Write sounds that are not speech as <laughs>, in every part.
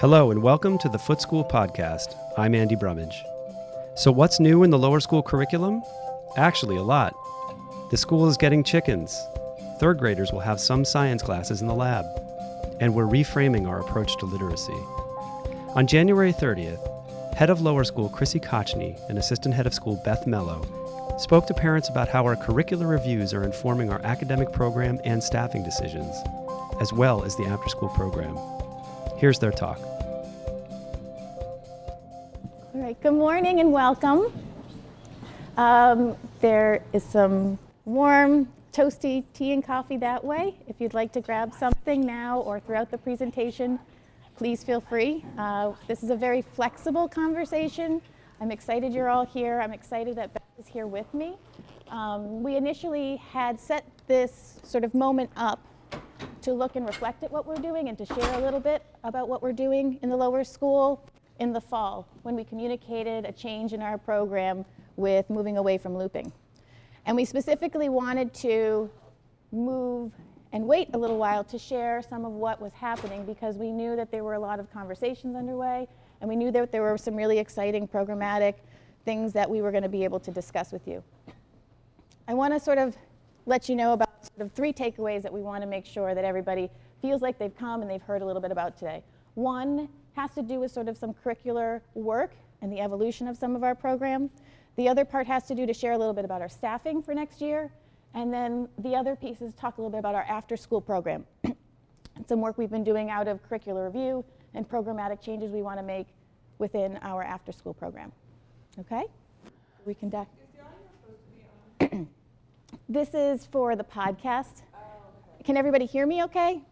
Hello, and welcome to the Foote School Podcast. I'm Andy Brummage. So, what's new in the lower school curriculum? Actually, a lot. The school is getting chickens. Third graders will have some science classes in the lab. And we're reframing our approach to literacy. On January 30th, head of lower school Chrissy Kochny and assistant head of school Beth Mello spoke to parents about how our curricular reviews are informing our academic program and staffing decisions, as well as the after school program. Here's their talk. All right, good morning and welcome. Um, there is some warm, toasty tea and coffee that way. If you'd like to grab something now or throughout the presentation, please feel free. Uh, this is a very flexible conversation. I'm excited you're all here. I'm excited that Beth is here with me. Um, we initially had set this sort of moment up to look and reflect at what we're doing and to share a little bit about what we're doing in the lower school in the fall when we communicated a change in our program with moving away from looping. And we specifically wanted to move and wait a little while to share some of what was happening because we knew that there were a lot of conversations underway and we knew that there were some really exciting programmatic things that we were going to be able to discuss with you. I want to sort of let you know about sort of three takeaways that we want to make sure that everybody feels like they've come and they've heard a little bit about today. One has to do with sort of some curricular work and the evolution of some of our program. The other part has to do to share a little bit about our staffing for next year. And then the other piece is talk a little bit about our after school program. <clears throat> some work we've been doing out of curricular review and programmatic changes we want to make within our after school program. Okay? We can. <clears throat> this is for the podcast. Can everybody hear me okay?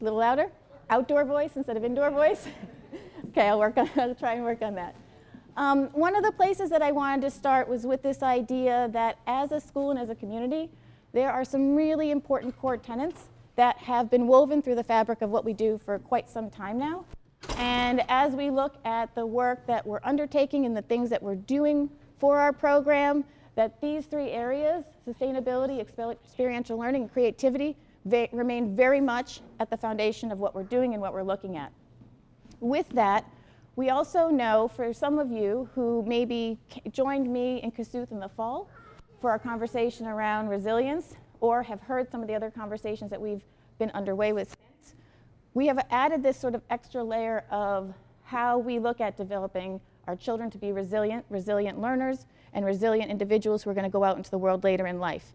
A little louder? Outdoor voice instead of indoor voice? <laughs> okay, I'll work on I'll try and work on that. Um, one of the places that I wanted to start was with this idea that as a school and as a community, there are some really important core tenets that have been woven through the fabric of what we do for quite some time now. And as we look at the work that we're undertaking and the things that we're doing for our program, that these three areas, sustainability, experiential learning, and creativity, remain very much at the foundation of what we're doing and what we're looking at. With that, we also know for some of you who maybe joined me in Kossuth in the fall for our conversation around resilience or have heard some of the other conversations that we've been underway with since, we have added this sort of extra layer of how we look at developing our children to be resilient, resilient learners, and resilient individuals who are going to go out into the world later in life.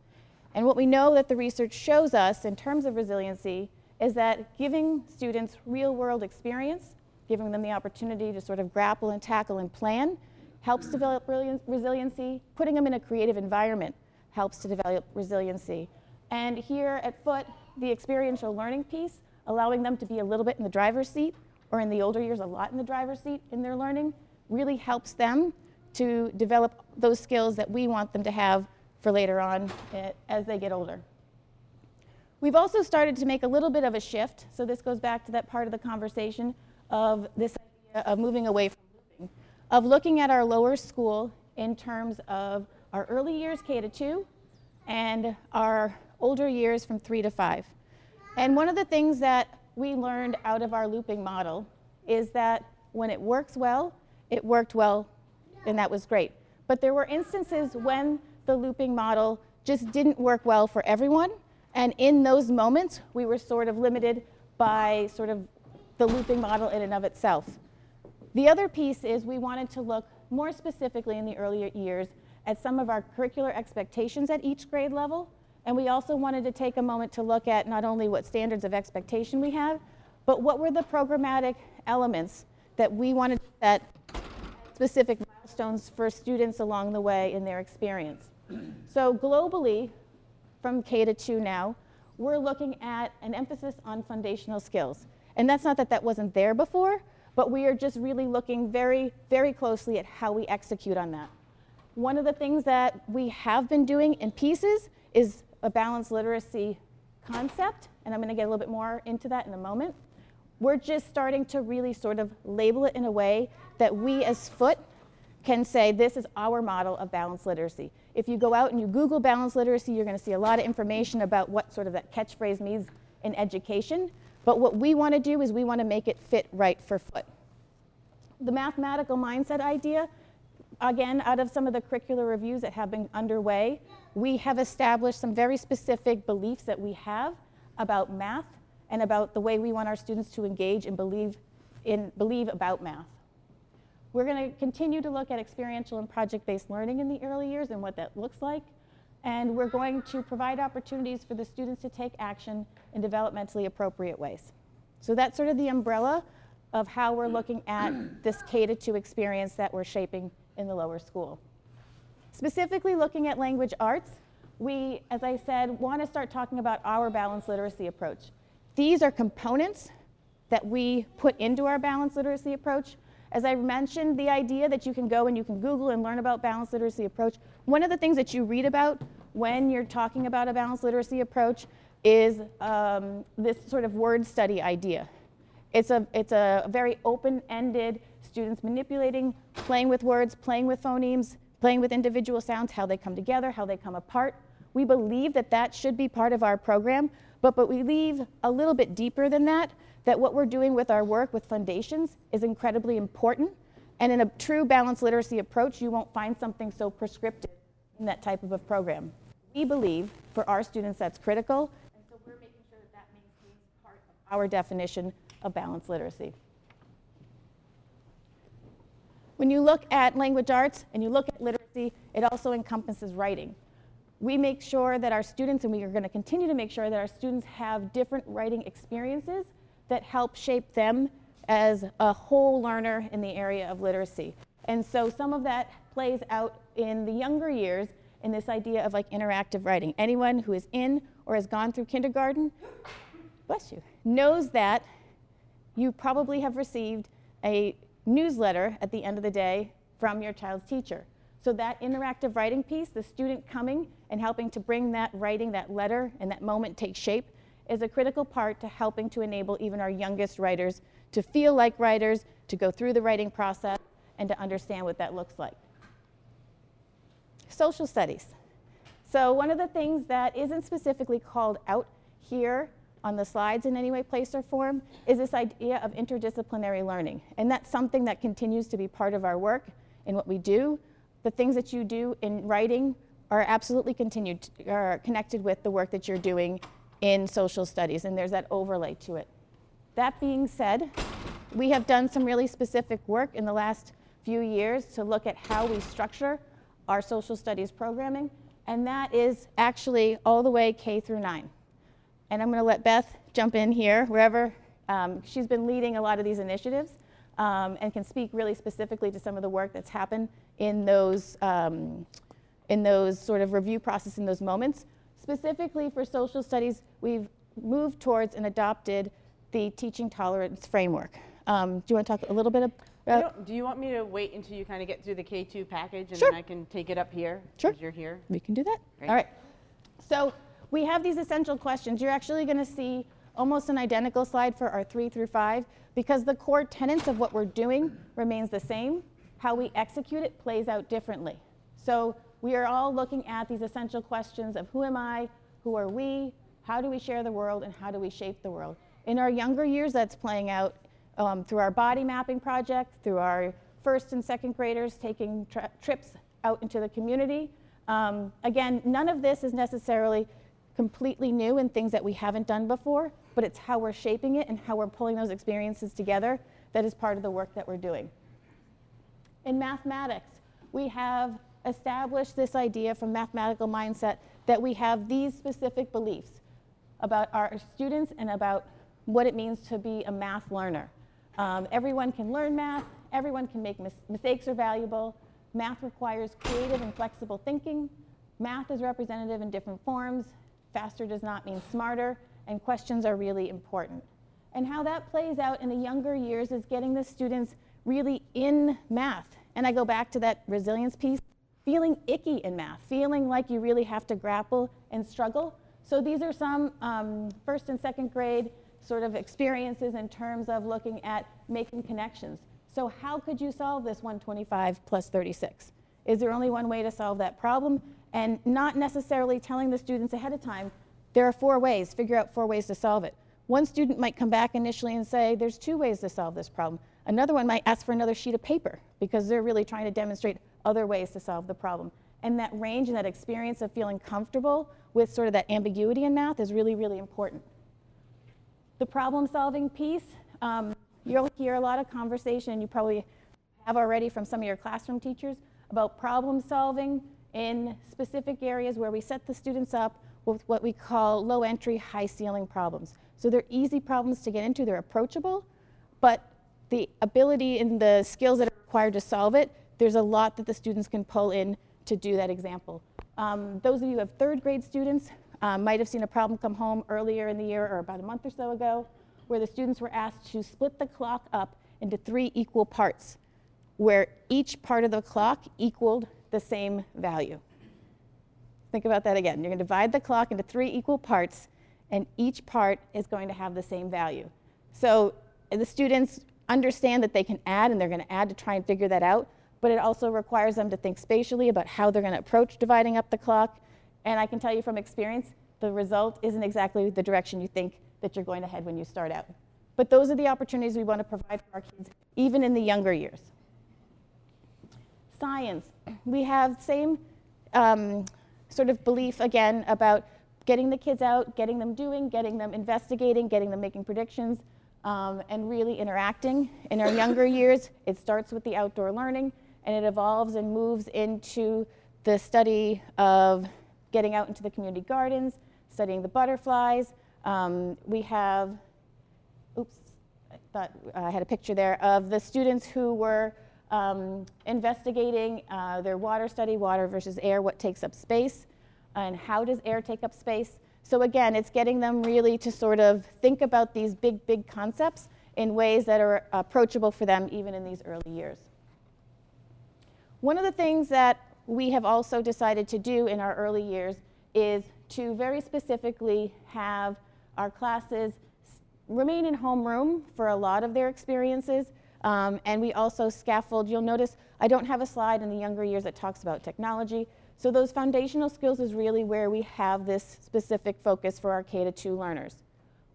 And what we know that the research shows us in terms of resiliency is that giving students real world experience, giving them the opportunity to sort of grapple and tackle and plan, helps develop resiliency. Putting them in a creative environment helps to develop resiliency. And here at Foote, the experiential learning piece, allowing them to be a little bit in the driver's seat, or in the older years, a lot in the driver's seat in their learning, really helps them to develop those skills that we want them to have for later on eh, as they get older. We've also started to make a little bit of a shift, so this goes back to that part of the conversation of this idea of moving away from looping, of looking at our lower school in terms of our early years K to 2 and our older years from 3 to 5. And one of the things that we learned out of our looping model is that when it works well, it worked well, and that was great. But there were instances when the looping model just didn't work well for everyone. And in those moments, we were sort of limited by sort of the looping model in and of itself. The other piece is we wanted to look more specifically in the earlier years at some of our curricular expectations at each grade level. And we also wanted to take a moment to look at not only what standards of expectation we have, but what were the programmatic elements that we wanted to set specific milestones for students along the way in their experience. So globally, from K to 2 now, we're looking at an emphasis on foundational skills. And that's not that that wasn't there before, but we are just really looking very, very closely at how we execute on that. One of the things that we have been doing in pieces is a balanced literacy concept, and I'm going to get a little bit more into that in a moment. We're just starting to really sort of label it in a way that we as Foote can say this is our model of balanced literacy. If you go out and you Google balanced literacy, you're going to see a lot of information about what sort of that catchphrase means in education. But what we want to do is we want to make it fit right for Foote. The mathematical mindset idea, again, out of some of the curricular reviews that have been underway, we have established some very specific beliefs that we have about math and about the way we want our students to engage and believe, in, believe about math. We're going to continue to look at experiential and project-based learning in the early years and what that looks like. And we're going to provide opportunities for the students to take action in developmentally appropriate ways. So that's sort of the umbrella of how we're looking at this K to 2 experience that we're shaping in the lower school. Specifically looking at language arts, we, as I said, want to start talking about our balanced literacy approach. These are components that we put into our balanced literacy approach. As I mentioned, the idea that you can go and you can Google and learn about balanced literacy approach, one of the things that you read about when you're talking about a balanced literacy approach is um, this sort of word study idea. It's a, it's a very open-ended, students manipulating, playing with words, playing with phonemes, playing with individual sounds, how they come together, how they come apart. We believe that that should be part of our program, but, but we leave a little bit deeper than that, that what we're doing with our work with foundations is incredibly important. And in a true balanced literacy approach, you won't find something so prescriptive in that type of a program. We believe for our students that's critical, and so we're making sure that that maintains part of our definition of balanced literacy. When you look at language arts and you look at literacy, it also encompasses writing. We make sure that our students, and we are going to continue to make sure that our students have different writing experiences that help shape them as a whole learner in the area of literacy. And so some of that plays out in the younger years in this idea of like interactive writing. Anyone who is in or has gone through kindergarten, bless you, knows that you probably have received a newsletter at the end of the day from your child's teacher. So that interactive writing piece, the student coming and helping to bring that writing, that letter, and that moment take shape, is a critical part to helping to enable even our youngest writers to feel like writers, to go through the writing process, and to understand what that looks like. Social studies. So one of the things that isn't specifically called out here on the slides in any way, place, or form is this idea of interdisciplinary learning. And that's something that continues to be part of our work in what we do. The things that you do in writing are absolutely continued, are connected with the work that you're doing in social studies, and there's that overlay to it. That being said, we have done some really specific work in the last few years to look at how we structure our social studies programming, and that is actually all the way K through 9. And I'm going to let Beth jump in here, wherever. Um, she's been leading a lot of these initiatives um, and can speak really specifically to some of the work that's happened in those, um, in those sort of review process in those moments. Specifically for social studies, we've moved towards and adopted the teaching tolerance framework. Um, do you want to talk a little bit about? do you want me to wait until you kind of get through the K2 package and Sure. then I can take it up here? Sure. You're here. We can do that. Great. All right. So we have these essential questions. You're actually going to see almost an identical slide for our three through five because the core tenets of what we're doing remains the same. How we execute it plays out differently. So we are all looking at these essential questions of who am I, who are we, how do we share the world, and how do we shape the world. In our younger years, that's playing out um, through our body mapping project, through our first and second graders taking tri- trips out into the community. Um, again, none of this is necessarily completely new and things that we haven't done before, but it's how we're shaping it and how we're pulling those experiences together that is part of the work that we're doing. In mathematics, we have established this idea from mathematical mindset that we have these specific beliefs about our students and about what it means to be a math learner. Um, everyone can learn math, everyone can make mis- mistakes are valuable. Math requires creative and flexible thinking. Math is representative in different forms. Faster does not mean smarter, and questions are really important. And how that plays out in the younger years is getting the students really in math. And I go back to that resilience piece feeling icky in math, feeling like you really have to grapple and struggle. So these are some um, first and second grade sort of experiences in terms of looking at making connections. So how could you solve this 125 plus 36? Is there only one way to solve that problem? And not necessarily telling the students ahead of time, there are four ways, figure out four ways to solve it. One student might come back initially and say, there's two ways to solve this problem. Another one might ask for another sheet of paper because they're really trying to demonstrate other ways to solve the problem. And that range and that experience of feeling comfortable with sort of that ambiguity in math is really, really important. The problem solving piece, um, you'll hear a lot of conversation, you probably have already from some of your classroom teachers, about problem solving in specific areas where we set the students up with what we call low entry, high ceiling problems. So they're easy problems to get into, they're approachable, but the ability and the skills that are required to solve it, there's a lot that the students can pull in to do that example. Um, those of you who have third grade students um, might have seen a problem come home earlier in the year or about a month or so ago where the students were asked to split the clock up into three equal parts where each part of the clock equaled the same value. Think about that again. You're going to divide the clock into three equal parts, and each part is going to have the same value. So the students understand that they can add, and they're going to add to try and figure that out, but it also requires them to think spatially about how they're going to approach dividing up the clock. And I can tell you from experience, the result isn't exactly the direction you think that you're going to head when you start out. But those are the opportunities we want to provide for our kids, even in the younger years. Science. We have same um, sort of belief again about getting the kids out, getting them doing, getting them investigating, getting them making predictions, um, and really interacting. In our younger years, it starts with the outdoor learning and it evolves and moves into the study of getting out into the community gardens, studying the butterflies. Um, we have, oops, I thought I had a picture there of the students who were um, investigating uh, their water study, water versus air, what takes up space, and how does air take up space. So again, it's getting them really to sort of think about these big, big concepts in ways that are approachable for them even in these early years. One of the things that we have also decided to do in our early years is to very specifically have our classes remain in homeroom for a lot of their experiences. Um, and we also scaffold, you'll notice I don't have a slide in the younger years that talks about technology. So those foundational skills is really where we have this specific focus for our K to 2 learners.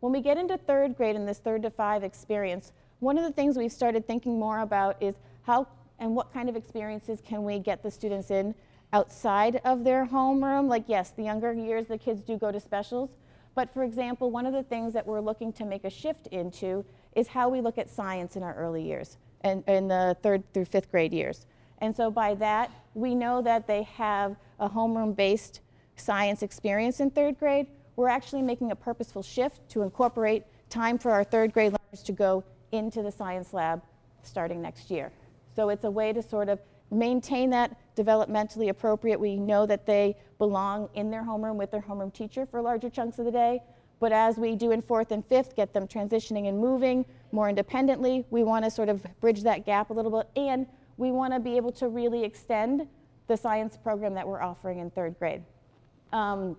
When we get into third grade in this third to five experience, one of the things we've started thinking more about is how and what kind of experiences can we get the students in outside of their homeroom? Like, yes, the younger years, the kids do go to specials. But for example, one of the things that we're looking to make a shift into is how we look at science in our early years and in the third through fifth grade years. And so by that, we know that they have a homeroom based science experience in third grade. We're actually making a purposeful shift to incorporate time for our third grade learners to go into the science lab starting next year. So it's a way to sort of maintain that developmentally appropriate. We know that they belong in their homeroom with their homeroom teacher for larger chunks of the day. But as we do in fourth and fifth, get them transitioning and moving more independently, we want to sort of bridge that gap a little bit. And we want to be able to really extend the science program that we're offering in third grade. Um,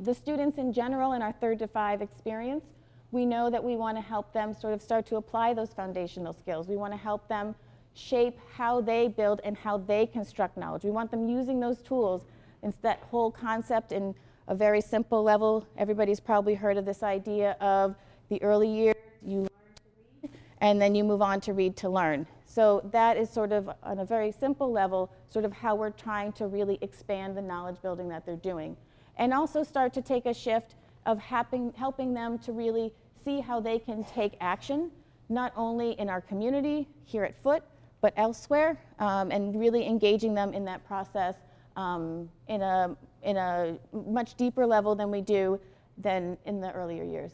the students in general in our third to five experience, we know that we want to help them sort of start to apply those foundational skills. We want to help them shape how they build and how they construct knowledge. We want them using those tools. It's that whole concept in a very simple level. Everybody's probably heard of this idea of the early years, you learn to read, and then you move on to read to learn. So that is sort of on a very simple level, sort of how we're trying to really expand the knowledge building that they're doing. And also start to take a shift of helping, helping them to really see how they can take action, not only in our community here at Foote, but elsewhere, um, and really engaging them in that process um, in, a, in a much deeper level than we do than in the earlier years.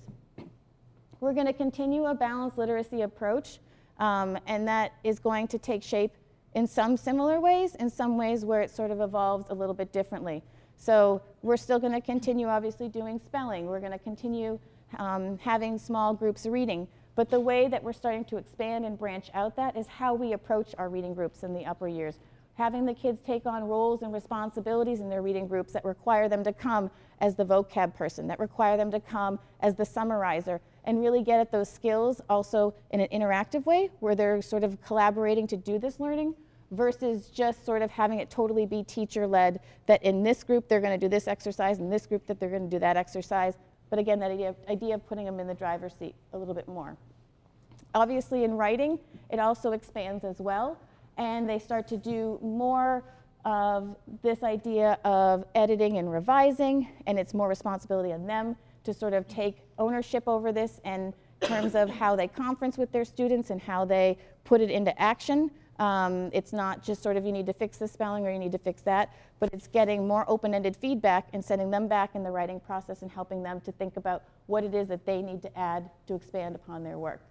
We're going to continue a balanced literacy approach, um, and that is going to take shape in some similar ways, in some ways where it sort of evolves a little bit differently. So we're still going to continue, obviously, doing spelling. We're going to continue um, having small groups reading. But the way that we're starting to expand and branch out that is how we approach our reading groups in the upper years. Having the kids take on roles and responsibilities in their reading groups that require them to come as the vocab person, that require them to come as the summarizer, and really get at those skills also in an interactive way where they're sort of collaborating to do this learning versus just sort of having it totally be teacher led that in this group they're going to do this exercise, in this group that they're going to do that exercise But again, that idea, idea of putting them in the driver's seat a little bit more. Obviously, in writing, it also expands as well, and they start to do more of this idea of editing and revising, and it's more responsibility on them to sort of take ownership over this in terms of how they conference with their students and how they put it into action. Um, it's not just sort of you need to fix this spelling or you need to fix that, but it's getting more open ended feedback and sending them back in the writing process and helping them to think about what it is that they need to add to expand upon their work.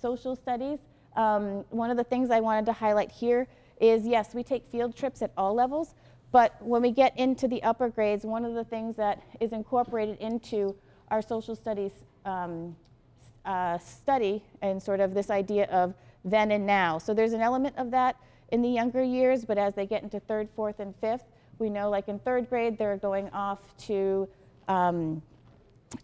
Social studies, um, one of the things I wanted to highlight here is yes, we take field trips at all levels, but when we get into the upper grades, one of the things that is incorporated into our social studies um, uh, study and sort of this idea of then and now. So there's an element of that in the younger years, but as they get into third, fourth, and fifth, we know like in third grade, they're going off to um,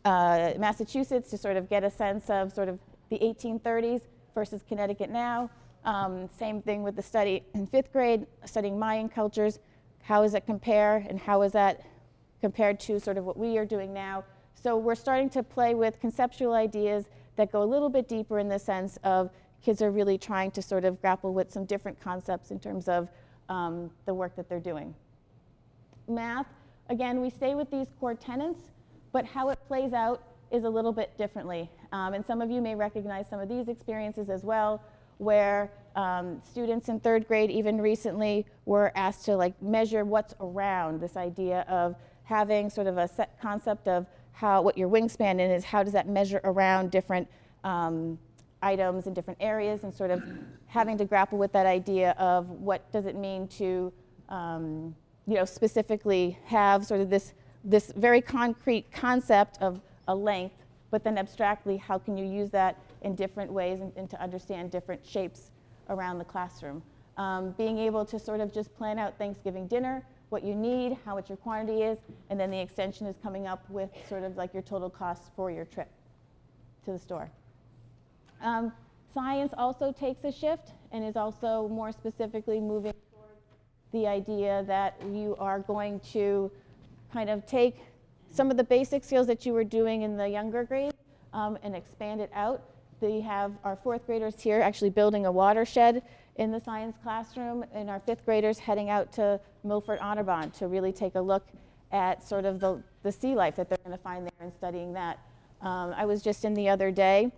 uh, Massachusetts to sort of get a sense of sort of the 1830s versus Connecticut now. Um, same thing with the study in fifth grade, studying Mayan cultures. How does it compare, and how is that compared to sort of what we are doing now? So we're starting to play with conceptual ideas that go a little bit deeper in the sense of kids are really trying to sort of grapple with some different concepts in terms of um, the work that they're doing. Math, again, we stay with these core tenets, but how it plays out is a little bit differently. Um, and some of you may recognize some of these experiences as well, where um, students in third grade, even recently, were asked to like measure what's around this idea of having sort of a set concept of how what your wingspan is, how does that measure around different um, items in different areas, and sort of having to grapple with that idea of what does it mean to, um, you know, specifically have sort of this this very concrete concept of a length, but then abstractly, how can you use that in different ways and, and to understand different shapes around the classroom? Um, being able to sort of just plan out Thanksgiving dinner, what you need, how much your quantity is, and then the extension is coming up with sort of like your total costs for your trip to the store. Um, science also takes a shift and is also more specifically moving towards the idea that you are going to kind of take some of the basic skills that you were doing in the younger grades um, and expand it out. They have our fourth graders here actually building a watershed in the science classroom, and our fifth graders heading out to Milford Audubon to really take a look at sort of the, the sea life that they're going to find there and studying that. Um, I was just in the other day,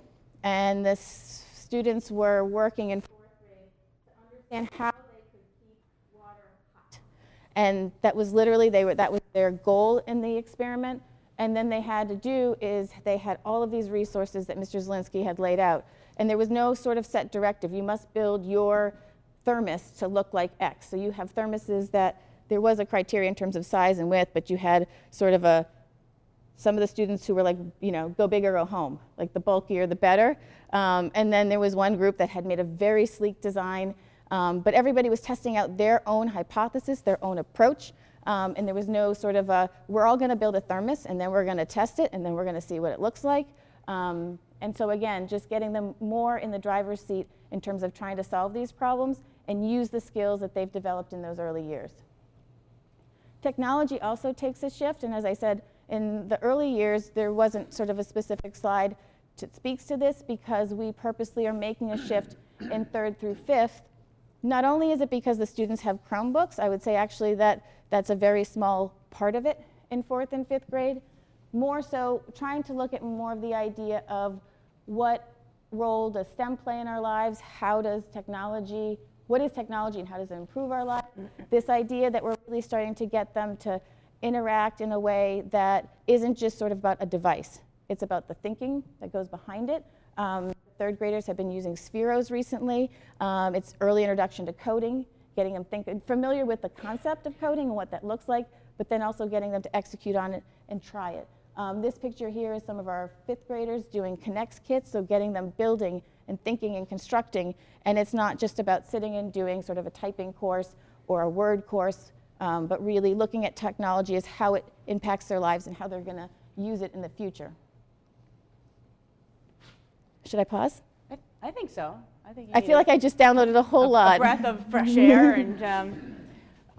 and the students were working in fourth grade to understand how they could keep water hot. And that was literally they were that was their goal in the experiment. And then they had to do is they had all of these resources that Mr. Zelinsky had laid out. And there was no sort of set directive. You must build your thermos to look like X. So you have thermoses that there was a criteria in terms of size and width, but you had sort of a some of the students who were like, you know, go big or go home, like the bulkier the better. Um, and then there was one group that had made a very sleek design, um, but everybody was testing out their own hypothesis, their own approach. Um, and there was no sort of a, we're all going to build a thermos and then we're going to test it and then we're going to see what it looks like. Um, and so, again, just getting them more in the driver's seat in terms of trying to solve these problems and use the skills that they've developed in those early years. Technology also takes a shift, and as I said, in the early years, there wasn't sort of a specific slide that speaks to this because we purposely are making a shift <clears throat> in third through fifth. Not only is it because the students have Chromebooks, I would say actually that that's a very small part of it in fourth and fifth grade. More so, trying to look at more of the idea of what role does STEM play in our lives? How does technology, what is technology and how does it improve our lives? This idea that we're really starting to get them to interact in a way that isn't just sort of about a device. It's about the thinking that goes behind it. Um, third graders have been using Spheros recently. Um, it's early introduction to coding, getting them familiar with the concept of coding and what that looks like, but then also getting them to execute on it and try it. Um, this picture here is some of our fifth graders doing K'NEX kits, so getting them building and thinking and constructing. And it's not just about sitting and doing sort of a typing course or a word course, um, but really looking at technology as how it impacts their lives and how they're going to use it in the future. Should I pause? I, I think so. I think I feel like I just downloaded a whole a, lot. a breath of fresh air. <laughs> and um,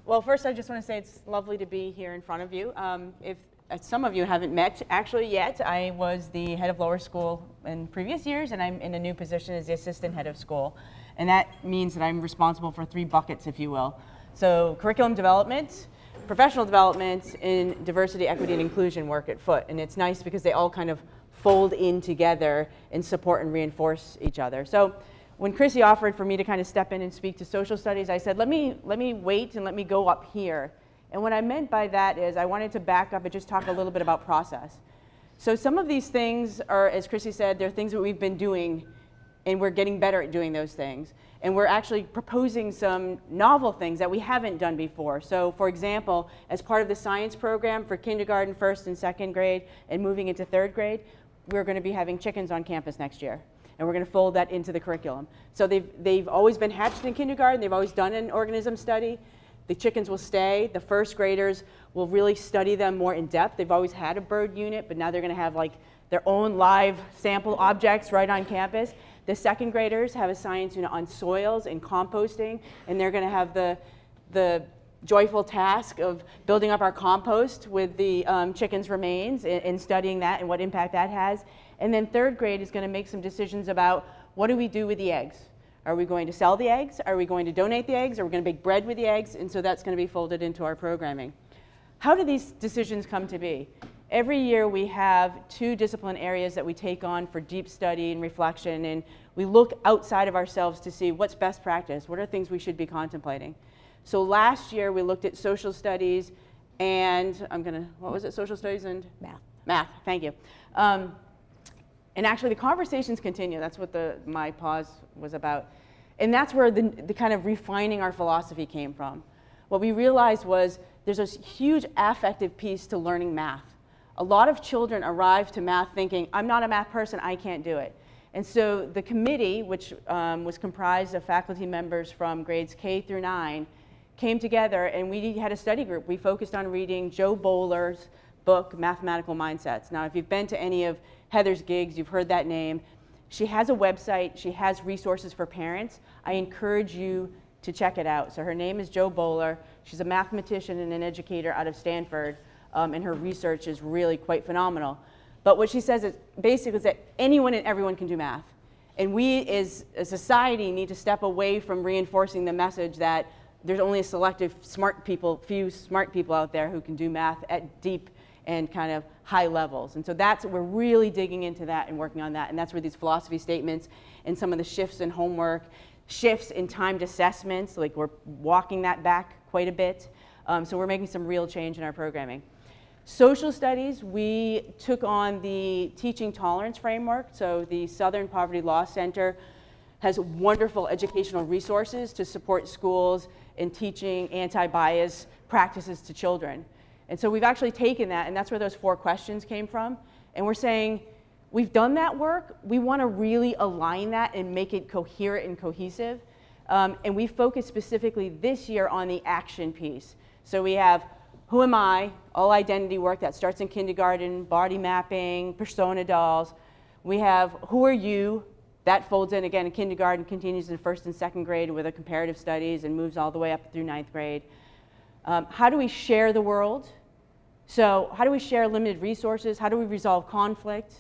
well, first, I just want to say it's lovely to be here in front of you. Um, if some of you haven't met actually yet. I was the head of lower school in previous years, and I'm in a new position as the assistant head of school. And that means that I'm responsible for three buckets, if you will. So, curriculum development, professional development, and diversity, equity, and inclusion work at Foote. And it's nice because they all kind of fold in together and support and reinforce each other. So, when Chrissy offered for me to kind of step in and speak to social studies, I said, let me, let me wait and let me go up here. And what I meant by that is I wanted to back up and just talk a little bit about process. So some of these things are, as Chrissy said, they're things that we've been doing and we're getting better at doing those things. And we're actually proposing some novel things that we haven't done before. So, for example, as part of the science program for kindergarten, first and second grade, and moving into third grade, we're going to be having chickens on campus next year and we're going to fold that into the curriculum. So they've, they've always been hatched in kindergarten, they've always done an organism study. The chickens will stay. The first graders will really study them more in depth. They've always had a bird unit, but now they're going to have like their own live sample objects right on campus. The second graders have a science unit on soils and composting, and they're going to have the, the joyful task of building up our compost with the um, chicken's remains and, and studying that and what impact that has. And then third grade is going to make some decisions about what do we do with the eggs? Are we going to sell the eggs? Are we going to donate the eggs? Are we going to bake bread with the eggs? And so that's going to be folded into our programming. How do these decisions come to be? Every year we have two discipline areas that we take on for deep study and reflection, and we look outside of ourselves to see what's best practice, what are things we should be contemplating. So last year we looked at social studies and I'm going to, what was it, social studies and? Math. Math, thank you. Um, and actually, the conversations continue. That's what the, my pause was about. And that's where the, the kind of refining our philosophy came from. What we realized was there's a huge affective piece to learning math. A lot of children arrive to math thinking, I'm not a math person, I can't do it. And so the committee, which um, was comprised of faculty members from grades K through 9, came together and we had a study group. We focused on reading Jo Boaler's book, Mathematical Mindsets. Now, if you've been to any of Heather's Gigs, you've heard that name. She has a website, she has resources for parents. I encourage you to check it out. So her name is Joe Boaler. She's a mathematician and an educator out of Stanford, um, and her research is really quite phenomenal. But what she says is basically is that anyone and everyone can do math. And we as a society need to step away from reinforcing the message that there's only a selective smart people, few smart people out there who can do math at deep and kind of high levels. And so that's, we're really digging into that and working on that. And that's where these philosophy statements and some of the shifts in homework, shifts in timed assessments, like we're walking that back quite a bit. Um, so we're making some real change in our programming. Social studies, we took on the teaching tolerance framework. So the Southern Poverty Law Center has wonderful educational resources to support schools in teaching anti-bias practices to children. And so we've actually taken that, and that's where those four questions came from. And we're saying, we've done that work. We want to really align that and make it coherent and cohesive. Um, and we focus specifically this year on the action piece. So we have who am I, all identity work that starts in kindergarten, body mapping, persona dolls. We have who are you, that folds in again in kindergarten, continues in first and second grade with a comparative studies, and moves all the way up through ninth grade. Um, how do we share the world? So, how do we share limited resources? How do we resolve conflict?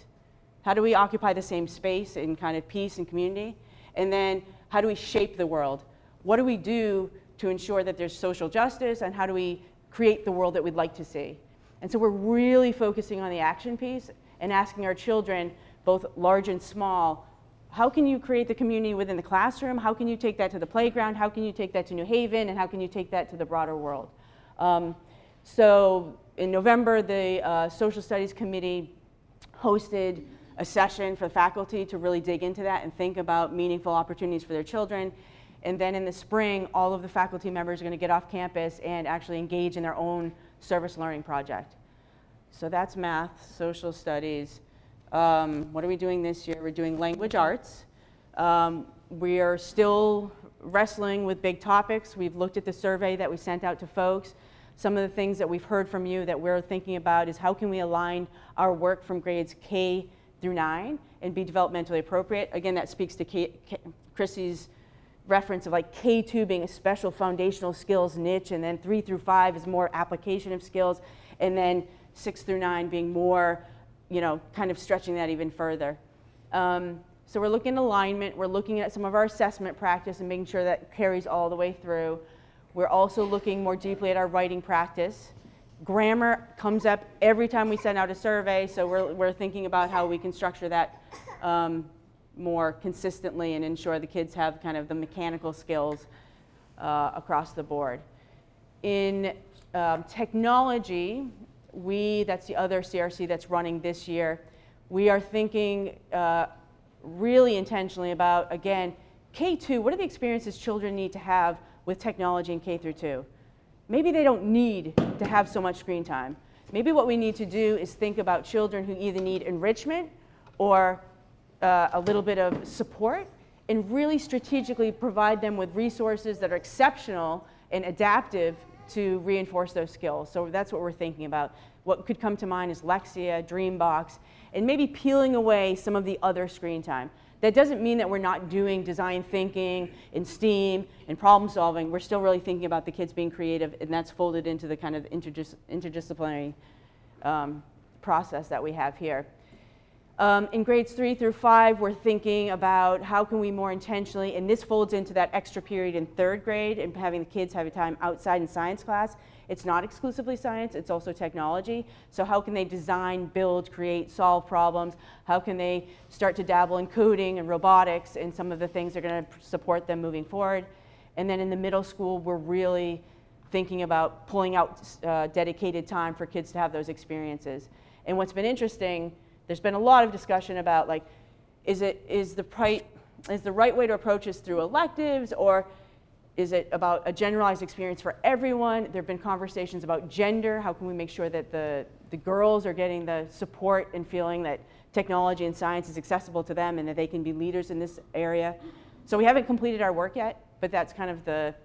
How do we occupy the same space in kind of peace and community? And then, how do we shape the world? What do we do to ensure that there's social justice? And how do we create the world that we'd like to see? And so, we're really focusing on the action piece and asking our children, both large and small, how can you create the community within the classroom? How can you take that to the playground? How can you take that to New Haven? And how can you take that to the broader world? Um, so in November, the uh, Social Studies Committee hosted a session for the faculty to really dig into that and think about meaningful opportunities for their children. And then in the spring, all of the faculty members are going to get off campus and actually engage in their own service learning project. So that's math, social studies. Um, what are we doing this year? We're doing language arts. Um, we are still wrestling with big topics. We've looked at the survey that we sent out to folks. Some of the things that we've heard from you that we're thinking about is how can we align our work from grades K through 9 and be developmentally appropriate. Again, that speaks to K, K, Chrissy's reference of like K2 being a special foundational skills niche, and then 3 through 5 is more application of skills, and then six through nine being more, you know, kind of stretching that even further. Um, so we're looking at alignment, we're looking at some of our assessment practice and making sure that carries all the way through. We're also looking more deeply at our writing practice. Grammar comes up every time we send out a survey, so we're, we're thinking about how we can structure that um, more consistently and ensure the kids have kind of the mechanical skills uh, across the board. In um, technology, we, that's the other CRC that's running this year, we are thinking uh, really intentionally about, again, K2, what are the experiences children need to have with technology in K through 2? Maybe they don't need to have so much screen time. Maybe what we need to do is think about children who either need enrichment or uh, a little bit of support and really strategically provide them with resources that are exceptional and adaptive to reinforce those skills. So that's what we're thinking about. What could come to mind is Lexia, Dreambox, and maybe peeling away some of the other screen time. That doesn't mean that we're not doing design thinking and STEAM and problem solving. We're still really thinking about the kids being creative, and that's folded into the kind of interdis- interdisciplinary um, process that we have here. Um, in grades three through five, we're thinking about how can we more intentionally, and this folds into that extra period in third grade and having the kids have a time outside in science class. It's not exclusively science, it's also technology. So, how can they design, build, create, solve problems? How can they start to dabble in coding and robotics and some of the things that are going to support them moving forward? And then in the middle school, we're really thinking about pulling out uh, dedicated time for kids to have those experiences. And what's been interesting there's been a lot of discussion about like, is it is the right is the right way to approach this through electives or is it about a generalized experience for everyone? There have been conversations about gender. How can we make sure that the, the girls are getting the support and feeling that technology and science is accessible to them and that they can be leaders in this area? So we haven't completed our work yet, but that's kind of the,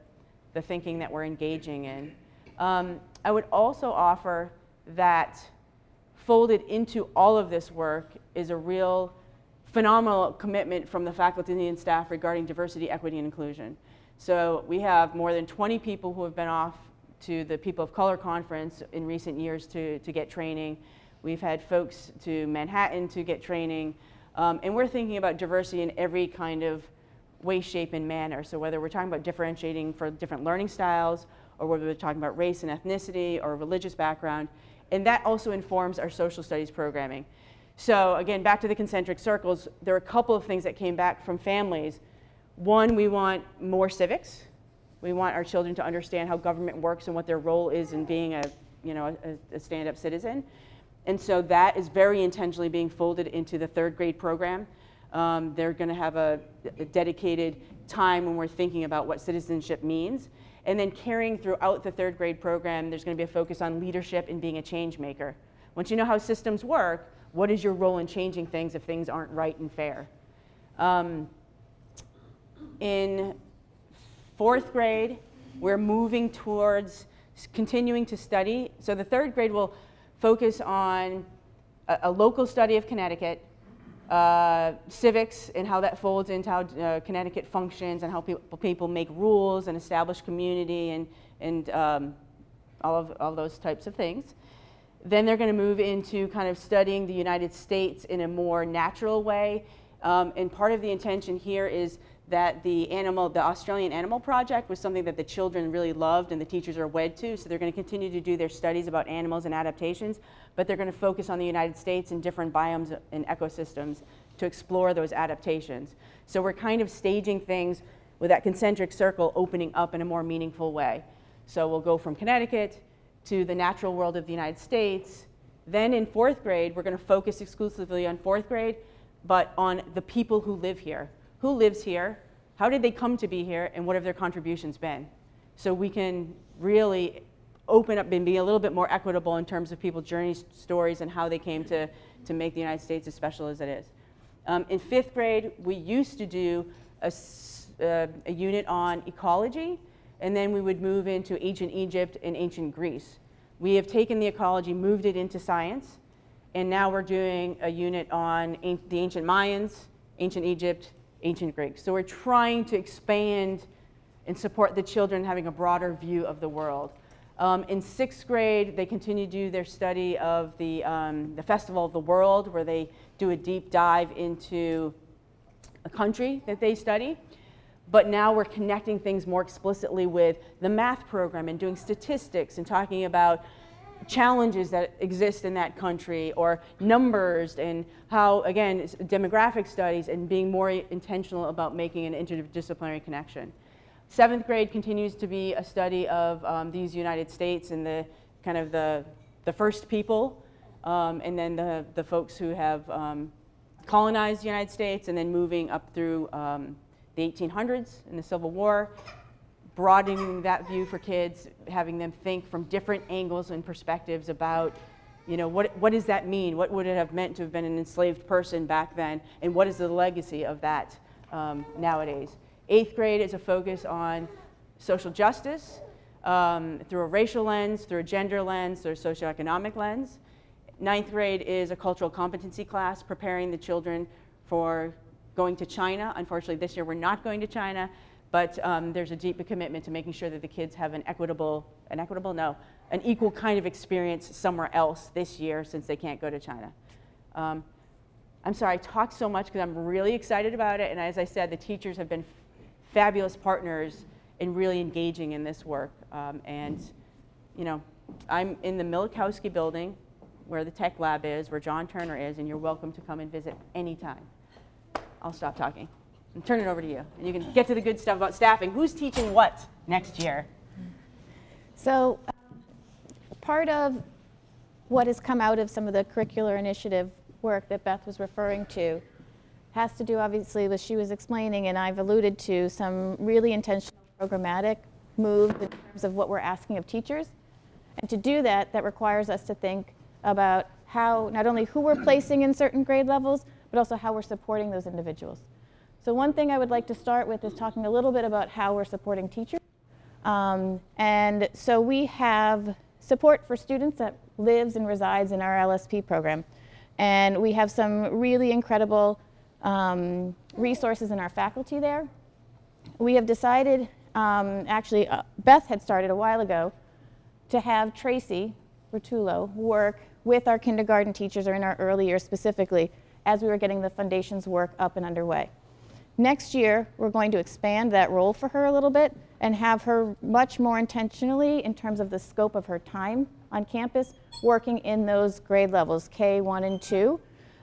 the thinking that we're engaging in. Um, I would also offer that folded into all of this work is a real phenomenal commitment from the faculty and staff regarding diversity, equity, and inclusion. So we have more than 20 people who have been off to the People of Color Conference in recent years to, to get training. We've had folks to Manhattan to get training. Um, and we're thinking about diversity in every kind of way, shape, and manner. So whether we're talking about differentiating for different learning styles, or whether we're talking about race and ethnicity or religious background, and that also informs our social studies programming. So again, back to the concentric circles, there are a couple of things that came back from families. One, we want more civics. We want our children to understand how government works and what their role is in being a, you know, a, a stand-up citizen. And so that is very intentionally being folded into the third grade program. Um, they're going to have a, a dedicated time when we're thinking about what citizenship means. And then carrying throughout the third grade program, there's going to be a focus on leadership and being a change maker. Once you know how systems work, what is your role in changing things if things aren't right and fair? Um, in fourth grade, we're moving towards continuing to study. So the third grade will focus on a, a local study of Connecticut, uh, civics and how that folds into how uh, Connecticut functions and how people, people make rules and establish community and, and um, all, of, all those types of things. Then they're going to move into kind of studying the United States in a more natural way. Um, and part of the intention here is that the animal, the Australian Animal Project was something that the children really loved and the teachers are wed to. So they're going to continue to do their studies about animals and adaptations, but they're going to focus on the United States and different biomes and ecosystems to explore those adaptations. So we're kind of staging things with that concentric circle opening up in a more meaningful way. So we'll go from Connecticut to the natural world of the United States. Then in fourth grade, we're going to focus exclusively on fourth grade, but on the people who live here who lives here, how did they come to be here, and what have their contributions been? So we can really open up and be a little bit more equitable in terms of people's journey stories and how they came to, to make the United States as special as it is. Um, in fifth grade, we used to do a, uh, a unit on ecology, and then we would move into ancient Egypt and ancient Greece. We have taken the ecology, moved it into science, and now we're doing a unit on the ancient Mayans, ancient Egypt, ancient Greek. So we're trying to expand and support the children having a broader view of the world. Um, in sixth grade, they continue to do their study of the, um, the Festival of the World, where they do a deep dive into a country that they study. But now we're connecting things more explicitly with the math program and doing statistics and talking about challenges that exist in that country or numbers and how, again, demographic studies and being more intentional about making an interdisciplinary connection. Seventh grade continues to be a study of um, these United States and the kind of the, the first people um, and then the, the folks who have um, colonized the United States and then moving up through um, the 1800s and the Civil War broadening that view for kids, having them think from different angles and perspectives about, you know, what, what does that mean? What would it have meant to have been an enslaved person back then? And what is the legacy of that um, nowadays? Eighth grade is a focus on social justice um, through a racial lens, through a gender lens, through a socioeconomic lens. Ninth grade is a cultural competency class, preparing the children for going to China. Unfortunately, this year we're not going to China, but um, there's a deep commitment to making sure that the kids have an equitable, an equitable, no, an equal kind of experience somewhere else this year since they can't go to China. Um, I'm sorry, I talked so much because I'm really excited about it, and as I said, the teachers have been f- fabulous partners in really engaging in this work. Um, and, you know, I'm in the Milikowski building where the tech lab is, where John Turner is, and you're welcome to come and visit anytime. I'll stop talking and turn it over to you. And you can get to the good stuff about staffing. Who's teaching what next year? So, um, part of what has come out of some of the curricular initiative work that Beth was referring to has to do, obviously, with she was explaining, and I've alluded to some really intentional programmatic moves in terms of what we're asking of teachers. And to do that, that requires us to think about how, not only who we're placing in certain grade levels, but also how we're supporting those individuals. So one thing I would like to start with is talking a little bit about how we're supporting teachers. Um, and so we have support for students that lives and resides in our LSP program. And we have some really incredible um, resources in our faculty there. We have decided, um, actually, uh, Beth had started a while ago to have Tracy Rotullo work with our kindergarten teachers or in our early years specifically as we were getting the foundations work up and underway. Next year, we're going to expand that role for her a little bit and have her much more intentionally in terms of the scope of her time on campus working in those grade levels, K, 1, and 2,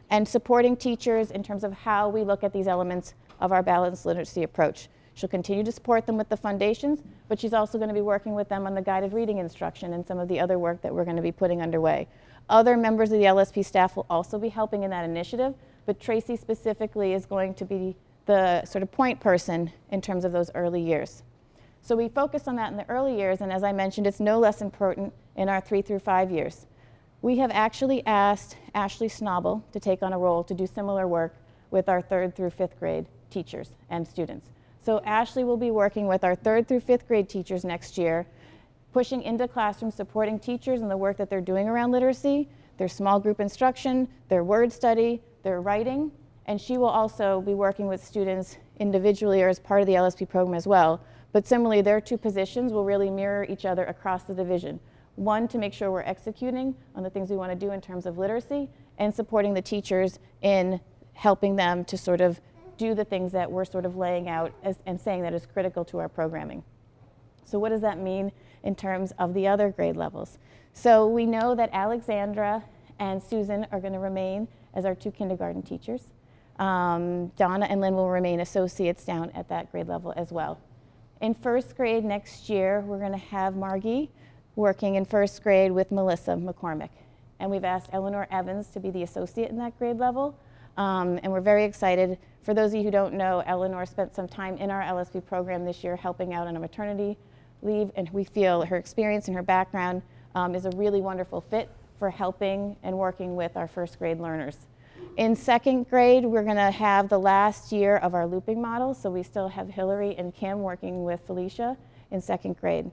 and supporting teachers in terms of how we look at these elements of our balanced literacy approach. She'll continue to support them with the foundations, but she's also going to be working with them on the guided reading instruction and some of the other work that we're going to be putting underway. Other members of the LSP staff will also be helping in that initiative, but Tracy specifically is going to be the sort of point person in terms of those early years. So we focus on that in the early years, and as I mentioned, it's no less important in our three through five years. We have actually asked Ashley Snobble to take on a role to do similar work with our third through fifth grade teachers and students. So Ashley will be working with our third through fifth grade teachers next year, pushing into classrooms, supporting teachers in the work that they're doing around literacy, their small group instruction, their word study, their writing, and she will also be working with students individually or as part of the LSP program as well. But similarly, their two positions will really mirror each other across the division. One, to make sure we're executing on the things we want to do in terms of literacy, and supporting the teachers in helping them to sort of do the things that we're sort of laying out as, and saying that is critical to our programming. So, what does that mean in terms of the other grade levels? So, we know that Alexandra and Susan are going to remain as our two kindergarten teachers. Um, Donna and Lynn will remain associates down at that grade level as well. In first grade next year, we're going to have Margie working in first grade with Melissa McCormick. And we've asked Eleanor Evans to be the associate in that grade level. Um, and we're very excited. For those of you who don't know, Eleanor spent some time in our LSP program this year helping out on a maternity leave, and we feel her experience and her background um, is a really wonderful fit for helping and working with our first grade learners. In second grade, we're going to have the last year of our looping model, so we still have Hillary and Kim working with Felicia in second grade.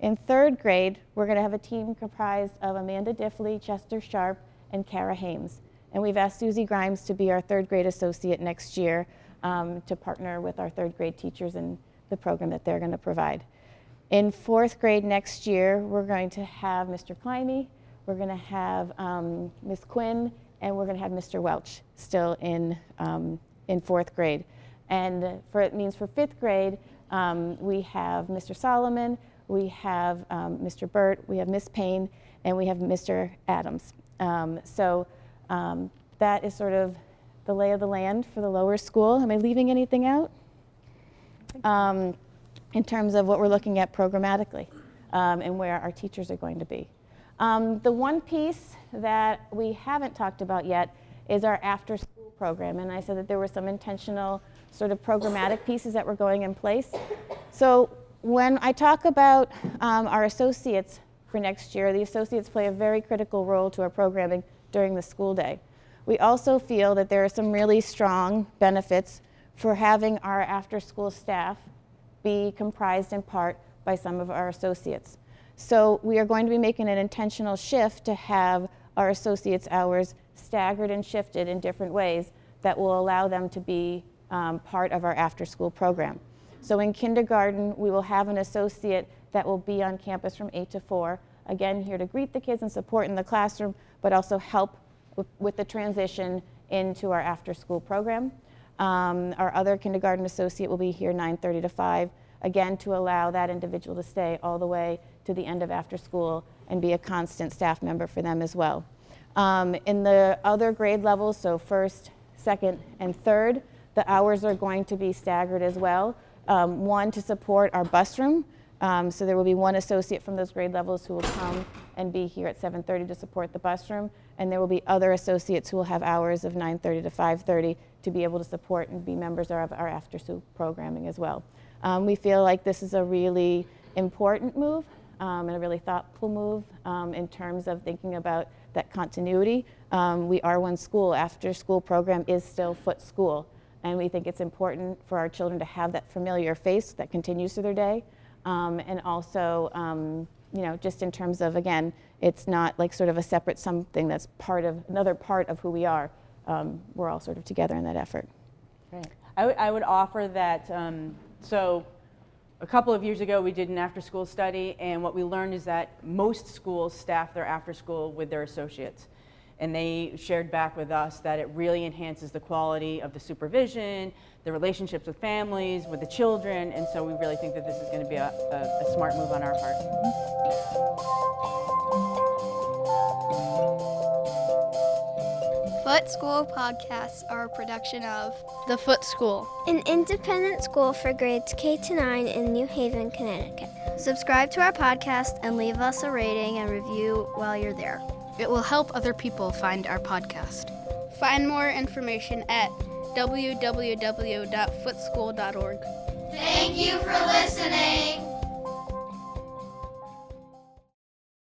In third grade, we're going to have a team comprised of Amanda Diffley, Chester Sharp, and Kara Hames. And we've asked Susie Grimes to be our third grade associate next year um, to partner with our third grade teachers in the program that they're going to provide. In fourth grade next year, we're going to have Mr. Climby, we're going to have um, Miss Quinn, and we're going to have Mr. Welch still in, um, in fourth grade. And for, it means for fifth grade, um, we have Mr. Solomon, we have um, Mr. Burt, we have Miss Payne, and we have Mr. Adams. Um, so um, that is sort of the lay of the land for the lower school. Am I leaving anything out? Um, in terms of what we're looking at programmatically and where our teachers are going to be. Um, the one piece that we haven't talked about yet is our after school program. And I said that there were some intentional sort of programmatic pieces that were going in place. So when I talk about um, our associates for next year, the associates play a very critical role to our programming during the school day. We also feel that there are some really strong benefits for having our after school staff be comprised in part by some of our associates. So we are going to be making an intentional shift to have our associates' hours staggered and shifted in different ways that will allow them to be um, part of our after school program. So in kindergarten, we will have an associate that will be on campus from 8 to 4, again, here to greet the kids and support in the classroom, but also help with, with the transition into our after school program. Um, our other kindergarten associate will be here 9:30 to 5, again to allow that individual to stay all the way to the end of after school and be a constant staff member for them as well. Um, in the other grade levels, so first, second, and third, the hours are going to be staggered as well. Um, one to support our bus room. Um, so there will be one associate from those grade levels who will come and be here at 7:30 to support the bus room, and there will be other associates who will have hours of 9:30 to 5:30 to be able to support and be members of our after-school programming as well. Um, we feel like this is a really important move um, and a really thoughtful move um, in terms of thinking about that continuity. Um, we are one school. After-school program is still Foote School, and we think it's important for our children to have that familiar face that continues through their day, um, and also um, you know, just in terms of, again, it's not like sort of a separate something that's part of, another part of who we are. Um, we're all sort of together in that effort. Right. I, w- I would offer that, so a couple of years ago we did an after school study, and what we learned is that most schools staff their after school with their associates. And they shared back with us that it really enhances the quality of the supervision, the relationships with families, with the children, and so we really think that this is going to be a, a, a smart move on our part. Mm-hmm. Foote School podcasts are a production of The Foote School, an independent school for grades K to 9 in New Haven, Connecticut. Subscribe to our podcast and leave us a rating and review while you're there. It will help other people find our podcast. Find more information at www.footeschool.org. Thank you for listening.